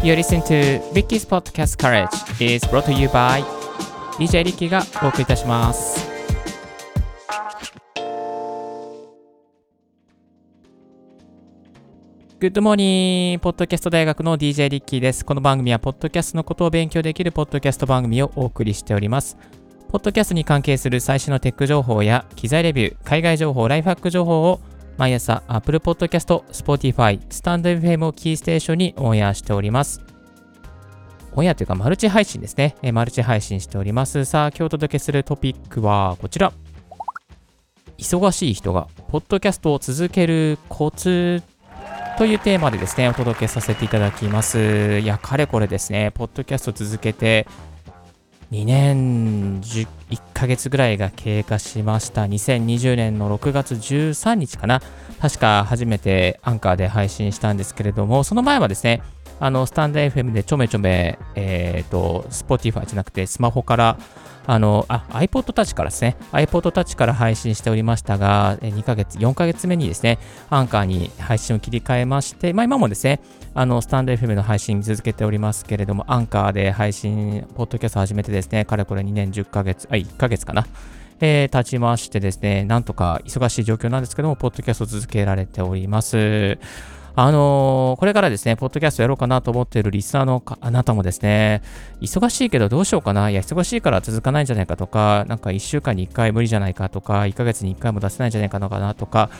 You listen to Ricky's Podcast Courage is brought to you by DJ リッキーがお送りいたします。Good morning! ポッドキャスト大学の DJ リッキーです。この番組は、ポッドキャストのことを勉強できるポッドキャスト番組をお送りしております。ポッドキャストに関係する最新のテック情報や機材レビュー、海外情報、ライフハック情報を毎朝 Apple Podcast、Spotify、StandFM をキーステーションにオンエアしております。オンエアというかマルチ配信ですね。えマルチ配信しております。さあ、今日お届けするトピックはこちら。忙しい人がポッドキャストを続けるコツというテーマでですね、お届けさせていただきます。いや、かれこれですね、ポッドキャスト続けて2年1ヶ月ぐらいが経過しました。2020年の6月13日かな。確か初めてアンカーで配信したんですけれども、その前はですね、あの、スタンド FM でちょめちょめ、えっ、ー、と、Spotify じゃなくてスマホから、あの、あ、iPod Touch からですね、iPod Touch から配信しておりましたが、2ヶ月、4ヶ月目にですね、アンカーに配信を切り替えまして、まあ今もですね、あの、スタンド FM の配信続けておりますけれども、アンカーで配信、ポッドキャスト始めてですね、かれこれ2年10ヶ月、あ、1ヶ月かな。えー、経ちましてですね、なんとか忙しい状況なんですけども、ポッドキャスト続けられております。あのー、これからですね、ポッドキャストやろうかなと思っているリスナーのあなたもですね、忙しいけどどうしようかな、いや、忙しいから続かないんじゃないかとか、なんか1週間に1回無理じゃないかとか、1ヶ月に1回も出せないんじゃないかなとか、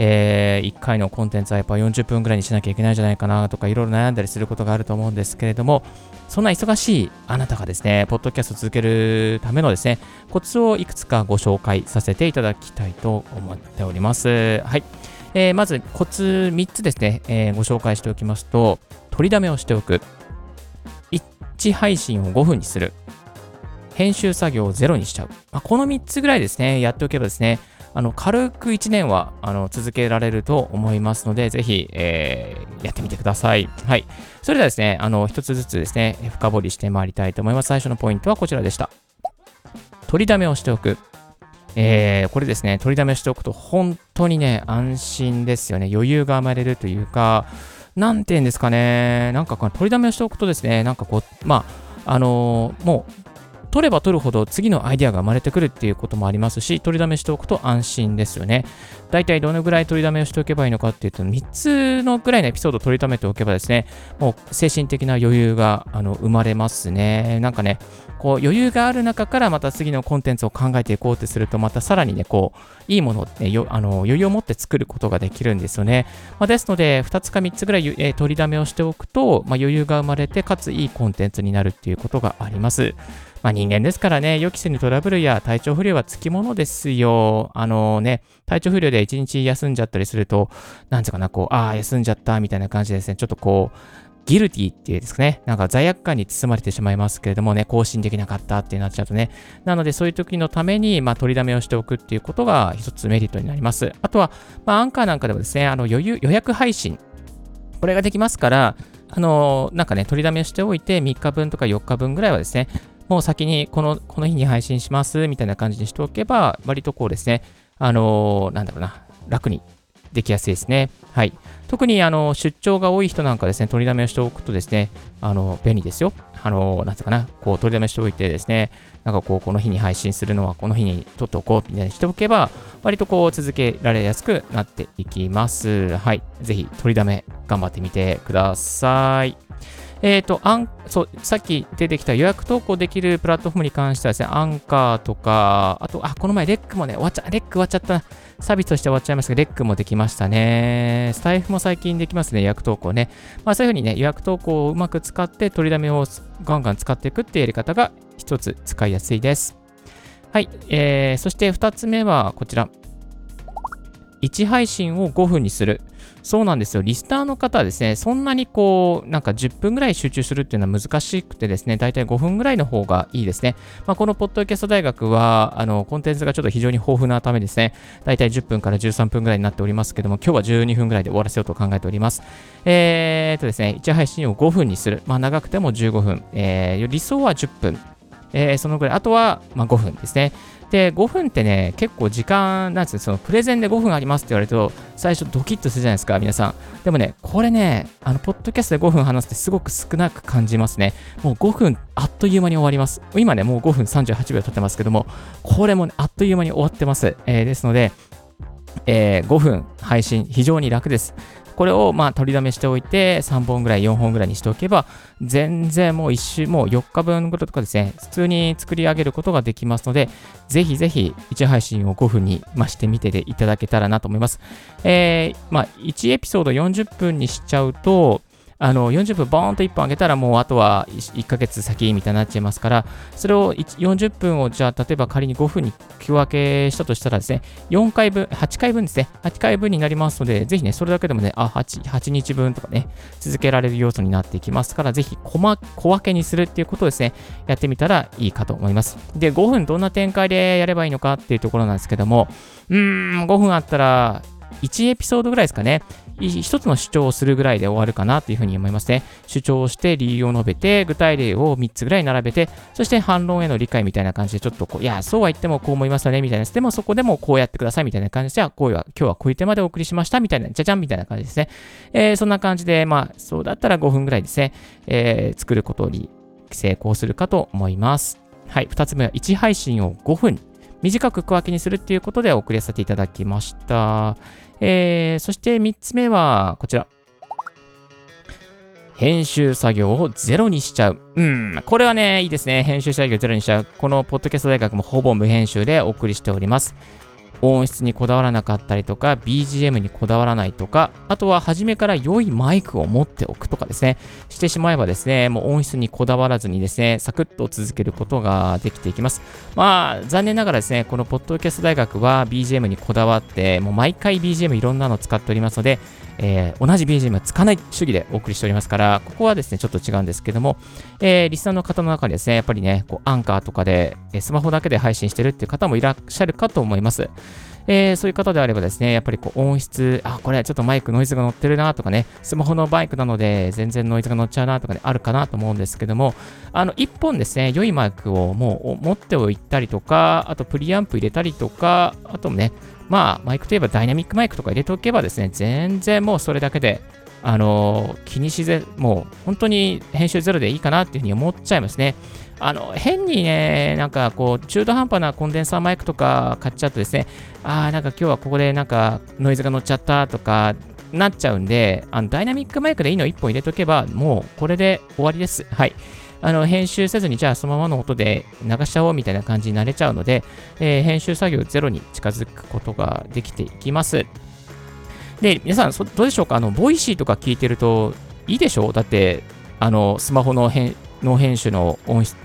えー、1回のコンテンツはやっぱ40分ぐらいにしなきゃいけないんじゃないかなとか、いろいろ悩んだりすることがあると思うんですけれども、そんな忙しいあなたがですね、ポッドキャストを続けるためのですね、コツをいくつかご紹介させていただきたいと思っております。はい。えー、まずコツ3つですね、えー、ご紹介しておきますと、取りだめをしておく、1配信を5分にする、編集作業をゼロにしちゃう。まあ、この3つぐらいですね、やっておけばですね、あの軽く1年はあの続けられると思いますので、ぜひ、えー、やってみてください。はい。それではですね、あの、一つずつですね、深掘りしてまいりたいと思います。最初のポイントはこちらでした。取りだめをしておく。えー、これですね、取りだめしておくと本当にね、安心ですよね。余裕が生まれるというか、なんて言うんですかね、なんかこの取りだめをしておくとですね、なんかこう、まあ、あのー、もう、取れば取るほど次のアイデアが生まれてくるっていうこともありますし、取りだめしておくと安心ですよね。大体どのぐらい取りだめをしておけばいいのかっていうと、3つのぐらいのエピソードを取りためておけばですね、もう精神的な余裕があの生まれますね。なんかね、こう余裕がある中からまた次のコンテンツを考えていこうってすると、またさらにね、こう、いいものを、ね、あの余裕を持って作ることができるんですよね。まあ、ですので、2つか3つぐらい、えー、取りだめをしておくと、まあ、余裕が生まれて、かついいコンテンツになるっていうことがあります。まあ、人間ですからね、予期せぬトラブルや体調不良はつきものですよ。あのね、体調不良で1日休んじゃったりすると、なんていうかな、こう、ああ、休んじゃったみたいな感じですね。ちょっとこう、ギルティっていうですかね、なんか罪悪感に包まれてしまいますけれどもね、更新できなかったってなっちゃうとね。なので、そういう時のために、まあ、取りだめをしておくっていうことが一つメリットになります。あとは、まあ、アンカーなんかでもですね、あの余裕、予約配信、これができますから、あの、なんかね、取りだめしておいて、3日分とか4日分ぐらいはですね、もう先にこの、この日に配信しますみたいな感じにしておけば、割とこうですね、あのー、なんだろうな、楽にできやすいですね。はい。特にあの出張が多い人なんかですね、取りだめをしておくとですね、あの便利ですよ。あの、なんていうかな、こう取りだめしておいてですね、なんかこう、この日に配信するのはこの日に撮っておこうみたいにしておけば、割とこう続けられやすくなっていきます。はい。ぜひ取りだめ頑張ってみてください。えっ、ー、と、アン、そう、さっき出てきた予約投稿できるプラットフォームに関してはですね、アンカーとか、あと、あ、この前レックもね、終わっちゃ、レック終わっちゃった。サービスとして終わっちゃいましたけど、レックもできましたね。スタイフも最近できますね、予約投稿ね。まあそういうふうにね、予約投稿をうまく使って取りだめをガンガン使っていくっていうやり方が一つ使いやすいです。はい。えー、そして二つ目はこちら。1配信を5分にする。そうなんですよ。リスターの方はですね、そんなにこう、なんか10分ぐらい集中するっていうのは難しくてですね、だいたい5分ぐらいの方がいいですね。まあ、このポッドキャスト大学は、あの、コンテンツがちょっと非常に豊富なためですね、だいたい10分から13分ぐらいになっておりますけども、今日は12分ぐらいで終わらせようと考えております。えー、っとですね、1配信を5分にする。まあ、長くても15分。えー、理想は10分。えー、そのぐらい。あとは、まあ、5分ですね。で、5分ってね、結構時間、なんつうそのプレゼンで5分ありますって言われると、最初ドキッとするじゃないですか、皆さん。でもね、これね、あの、ポッドキャストで5分話すってすごく少なく感じますね。もう5分、あっという間に終わります。今ね、もう5分38秒経ってますけども、これも、ね、あっという間に終わってます。えー、ですので、えー、5分配信、非常に楽です。これをまあ取りだめしておいて、3本ぐらい、4本ぐらいにしておけば、全然もう1週、もう4日分ぐらいとかですね、普通に作り上げることができますので、ぜひぜひ1配信を5分に増してみていただけたらなと思います。えー、まあ1エピソード40分にしちゃうと、あの40分ボーンと1本上げたらもうあとは 1, 1ヶ月先みたいになっちゃいますから、それを40分をじゃあ例えば仮に5分に区分けしたとしたらですね、4回分、8回分ですね、8回分になりますので、ぜひね、それだけでもね、あ、8, 8日分とかね、続けられる要素になっていきますから、ぜひ小小分けにするっていうことをですね、やってみたらいいかと思います。で、5分どんな展開でやればいいのかっていうところなんですけども、うーん、5分あったら、1エピソードぐらいですかね。一つの主張をするぐらいで終わるかなというふうに思いますね。主張をして理由を述べて、具体例を3つぐらい並べて、そして反論への理解みたいな感じでちょっとこう、いや、そうは言ってもこう思いますよね、みたいな。でもそこでもこうやってくださいみたいな感じで、は、こういう、今日はこういうテーマでお送りしましたみたいな、じゃじゃんみたいな感じですね。えー、そんな感じで、まあ、そうだったら5分ぐらいですね、えー、作ることに成功するかと思います。はい、2つ目は1配信を5分短く区分けにするっていうことで送りさせていただきました。えー、そして3つ目はこちら。編集作業をゼロにしちゃう。うん、これはね、いいですね。編集作業をゼロにしちゃう。このポッドキャスト大学もほぼ無編集でお送りしております。音質にこだわらなかったりとか、BGM にこだわらないとか、あとは初めから良いマイクを持っておくとかですね、してしまえばですね、もう音質にこだわらずにですね、サクッと続けることができていきます。まあ、残念ながらですね、このポッドキャスト大学は BGM にこだわって、もう毎回 BGM いろんなの使っておりますので、えー、同じ BGM は使わない主義でお送りしておりますから、ここはですね、ちょっと違うんですけども、えー、リスナーの方の中にですね、やっぱりね、こうアンカーとかで、えスマホだけで配信してるっていう方もいらっしゃるかと思います。えー、そういう方であればですね、やっぱりこう音質、あ、これちょっとマイクノイズが乗ってるなとかね、スマホのバイクなので全然ノイズが乗っちゃうなとかね、あるかなと思うんですけども、あの、一本ですね、良いマイクをもう持っておいたりとか、あとプリアンプ入れたりとか、あとね、まあ、マイクといえばダイナミックマイクとか入れておけばですね、全然もうそれだけで、あのー、気にしぜ、もう本当に編集ゼロでいいかなっていうふうに思っちゃいますね。あの、変にね、なんかこう、中途半端なコンデンサーマイクとか買っちゃうとですね、ああ、なんか今日はここでなんかノイズが乗っちゃったとか、なっちゃうんで、あのダイナミックマイクでいいの1本入れとけば、もうこれで終わりです。はい。あの編集せずに、じゃあそのままの音で流しちゃおうみたいな感じになれちゃうので、えー、編集作業ゼロに近づくことができていきます。で、皆さん、どうでしょうか？あの、ボイシーとか聞いてるといいでしょ？うだって、あの、スマホの編ノー編集の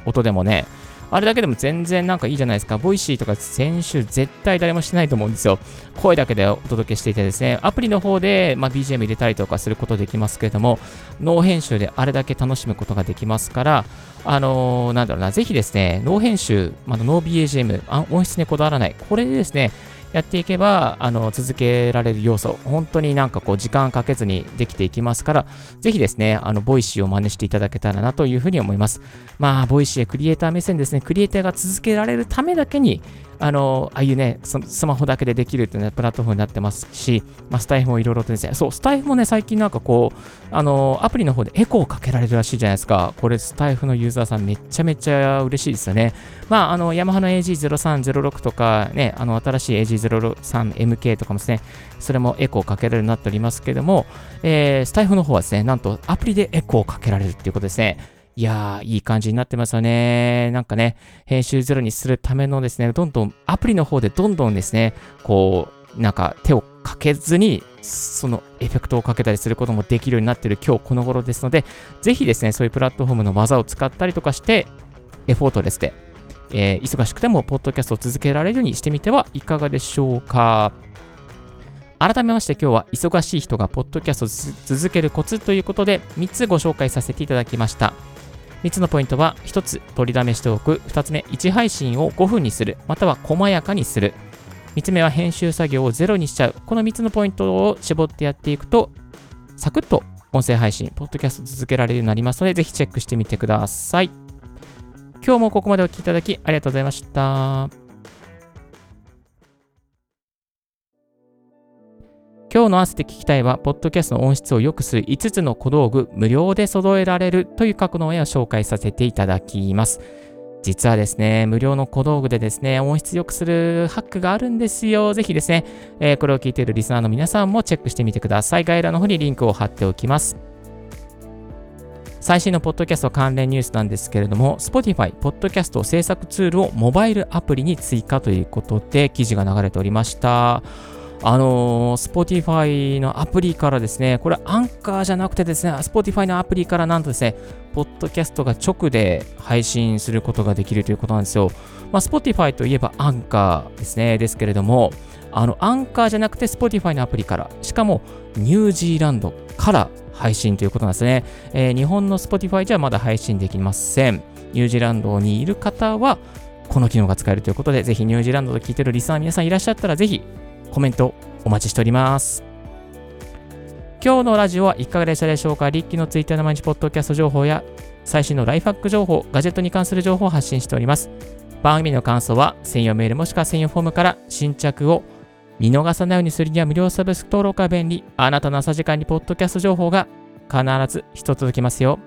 音でもね、あれだけでも全然なんかいいじゃないですか。ボイシーとか編集絶対誰もしてないと思うんですよ。声だけでお届けしていてですね、アプリの方で、ま、BGM 入れたりとかすることできますけれども、ノー編集であれだけ楽しむことができますから、あのー、なんだろうな、ぜひですね、ノー編集、またノー BGM、音質にこだわらない。これでですね、やっていけば、あの、続けられる要素、本当になんかこう、時間かけずにできていきますから、ぜひですね、あの、ボイシーを真似していただけたらなというふうに思います。まあ、ボイシークリエイター目線ですね、クリエイターが続けられるためだけに、あの、ああいうね、スマホだけでできるっていう、ね、プラットフォームになってますし、まあ、スタイフもいろいろとですね、そう、スタイフもね、最近なんかこう、あの、アプリの方でエコーをかけられるらしいじゃないですか。これ、スタイフのユーザーさんめちゃめちゃ嬉しいですよね。まあ、あの、ヤマハの AG0306 とか、ね、あの、新しい AG AG03MK とかもですね、それもエコーかけられるようになっておりますけども、えー、スタイフの方はですね、なんとアプリでエコーをかけられるっていうことですね。いやー、いい感じになってますよね。なんかね、編集ゼロにするためのですね、どんどん、アプリの方でどんどんですね、こう、なんか手をかけずに、そのエフェクトをかけたりすることもできるようになっている今日この頃ですので、ぜひですね、そういうプラットフォームの技を使ったりとかして、エフォートレスで、えー、忙しくても、ポッドキャストを続けられるようにしてみてはいかがでしょうか。改めまして今日は忙しい人がポッドキャストを続けるコツということで3つご紹介させていただきました。3つのポイントは、1つ、取りだめしておく。2つ目、1配信を5分にする。または細やかにする。3つ目は編集作業をゼロにしちゃう。この3つのポイントを絞ってやっていくと、サクッと音声配信、ポッドキャスト続けられるようになりますので、ぜひチェックしてみてください。今日もここまでお聴きいただきありがとうございました。今日の合わせて聞きたいは、ポッドキャストの音質を良くする5つの小道具、無料で揃えられるという格納絵を紹介させていただきます。実はですね、無料の小道具でですね、音質良くするハックがあるんですよ。ぜひですね、えー、これを聞いているリスナーの皆さんもチェックしてみてください。概要欄の方にリンクを貼っておきます。最新のポッドキャスト関連ニュースなんですけれども、Spotify、ポッドキャスト制作ツールをモバイルアプリに追加ということで記事が流れておりました。あのー、Spotify のアプリからですね、これアンカーじゃなくてですね、Spotify のアプリからなんとですね、ポッドキャストが直で配信することができるということなんですよ。まあ、Spotify といえばアンカーですね、ですけれども、あの、アンカーじゃなくて Spotify のアプリから、しかもニュージーランドから配信ということなんですね。えー、日本の Spotify じゃまだ配信できません。ニュージーランドにいる方は、この機能が使えるということで、ぜひニュージーランドで聞いてるリスナー皆さんいらっしゃったら、ぜひコメントお待ちしております。今日のラジオはいかがでしたでしょうかリッキーのツイッターの毎日ポッドキャスト情報や最新のライフハック情報、ガジェットに関する情報を発信しております。番組の感想は専用メールもしくは専用フォームから新着を見逃さないようにするには無料サブスク登録が便利。あなたの朝時間にポッドキャスト情報が必ず一つ届きますよ。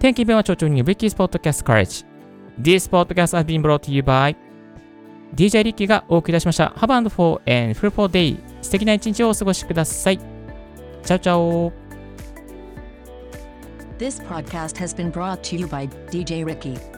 天気弁は長中に Ricky's Podcast Courage。This podcast has been brought to you by DJ リッキーがお送りいたしました。Have and for and full for day 素敵な一日をお過ごしください。チャオチャオ This podcast has been brought to you by DJ Ricky.